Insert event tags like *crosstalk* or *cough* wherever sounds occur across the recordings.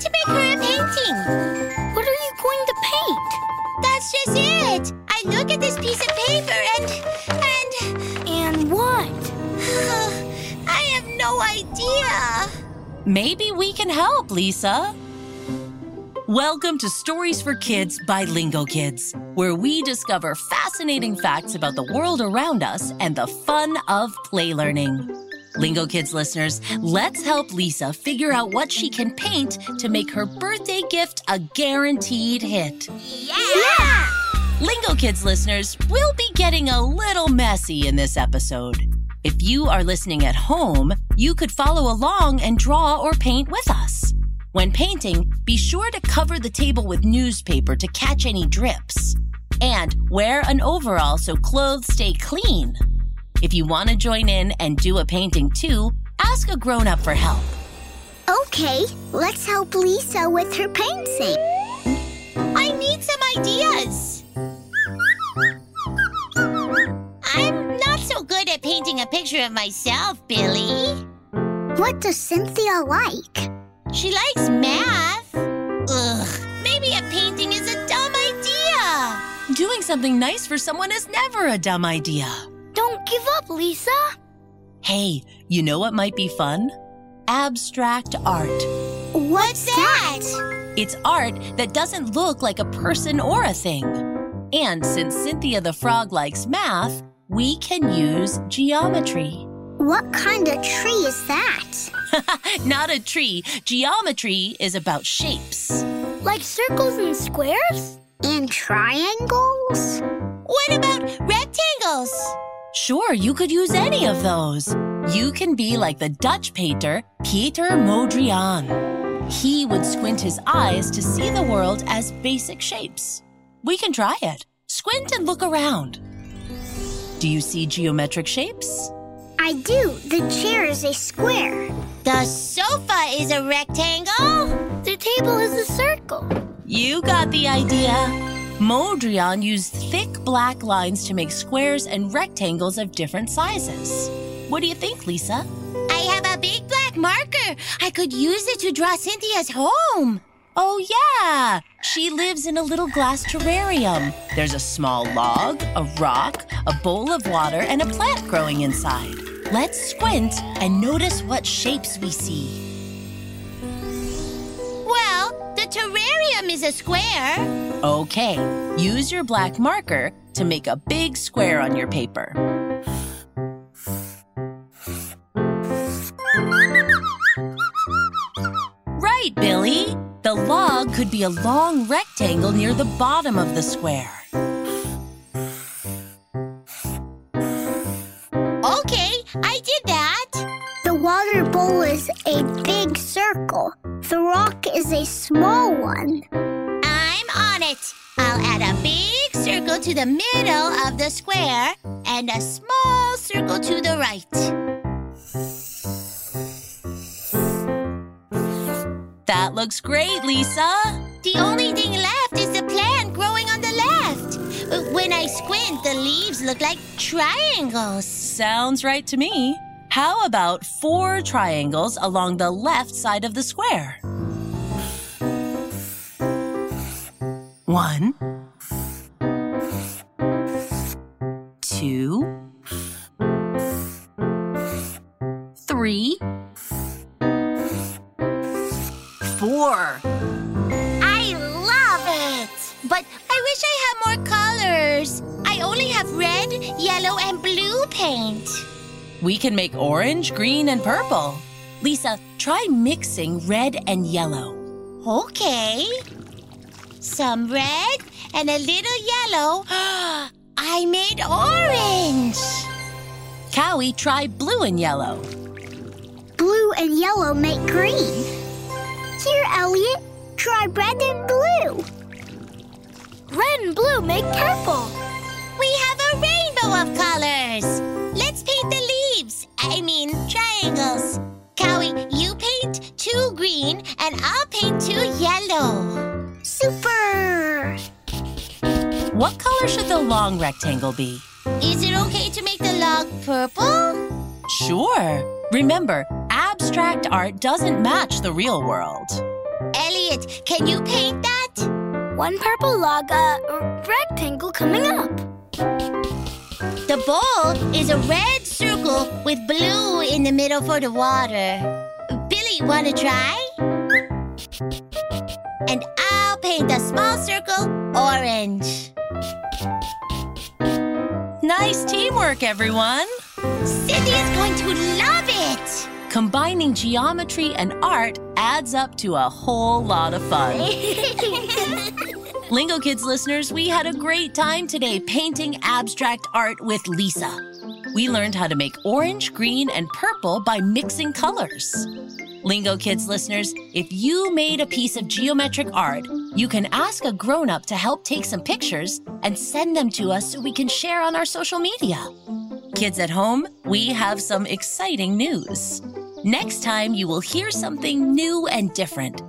To make her a painting. What are you going to paint? That's just it. I look at this piece of paper and. and. And what? *sighs* I have no idea. Maybe we can help, Lisa. Welcome to Stories for Kids by Lingo Kids, where we discover fascinating facts about the world around us and the fun of play learning. Lingo Kids listeners, let's help Lisa figure out what she can paint to make her birthday gift a guaranteed hit. Yeah! Lingo Kids listeners, we'll be getting a little messy in this episode. If you are listening at home, you could follow along and draw or paint with us. When painting, be sure to cover the table with newspaper to catch any drips. And wear an overall so clothes stay clean. If you want to join in and do a painting too, ask a grown up for help. Okay, let's help Lisa with her painting. I need some ideas. I'm not so good at painting a picture of myself, Billy. What does Cynthia like? She likes math. Ugh, maybe a painting is a dumb idea. Doing something nice for someone is never a dumb idea. Don't give up, Lisa. Hey, you know what might be fun? Abstract art. What's that? It's art that doesn't look like a person or a thing. And since Cynthia the Frog likes math, we can use geometry. What kind of tree is that? *laughs* Not a tree. Geometry is about shapes. Like circles and squares? And triangles? What about rectangles? Sure, you could use any of those. You can be like the Dutch painter Pieter Mondrian. He would squint his eyes to see the world as basic shapes. We can try it. Squint and look around. Do you see geometric shapes? I do. The chair is a square. The sofa is a rectangle. The table is a circle. You got the idea. Mondrian used thick black lines to make squares and rectangles of different sizes. What do you think, Lisa? I have a big black marker. I could use it to draw Cynthia's home. Oh, yeah! She lives in a little glass terrarium. There's a small log, a rock, a bowl of water, and a plant growing inside. Let's squint and notice what shapes we see. Well, the terrarium is a square. Okay, use your black marker to make a big square on your paper. Right, Billy. The log could be a long rectangle near the bottom of the square. Okay, I did that. The water bowl is a big circle. The rock is a small one. To the middle of the square and a small circle to the right. That looks great, Lisa. The only thing left is the plant growing on the left. Uh, When I squint, the leaves look like triangles. Sounds right to me. How about four triangles along the left side of the square? One, two, three, four. I love it! But I wish I had more colors. I only have red, yellow, and blue paint. We can make orange, green, and purple. Lisa, try mixing red and yellow. Okay. some red, and a little yellow. *gasps* *gasps* I made orange. Cowy, try blue and yellow. Blue and yellow make green. Here, Elliot, try red and blue. Red and blue make purple. We have a rainbow of colors. Let's paint the leaves. I mean, triangles. Cowy, you paint two green, and I'll paint two yellow. Super! What color should the long rectangle be? Is it okay to make the log purple? Sure. Remember, abstract art doesn't match the real world. Elliot, can you paint that? One purple log, uh, rectangle coming up. The bowl is a red circle with blue in the middle for the water. Billy, wanna try? And I'll paint a small circle orange. Nice teamwork, everyone. Cindy is going to love it. Combining geometry and art adds up to a whole lot of fun. *laughs* Lingo Kids listeners, we had a great time today painting abstract art with Lisa. We learned how to make orange, green, and purple by mixing colors. Lingo Kids listeners, if you made a piece of geometric art, you can ask a grown up to help take some pictures and send them to us so we can share on our social media. Kids at home, we have some exciting news. Next time, you will hear something new and different.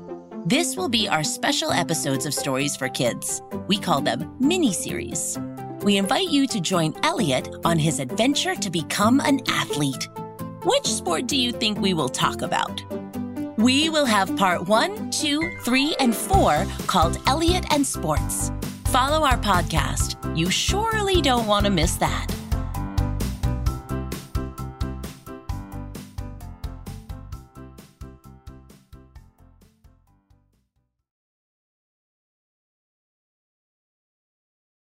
This will be our special episodes of Stories for Kids. We call them mini series. We invite you to join Elliot on his adventure to become an athlete. Which sport do you think we will talk about? We will have part one, two, three, and four called Elliot and Sports. Follow our podcast. You surely don't want to miss that.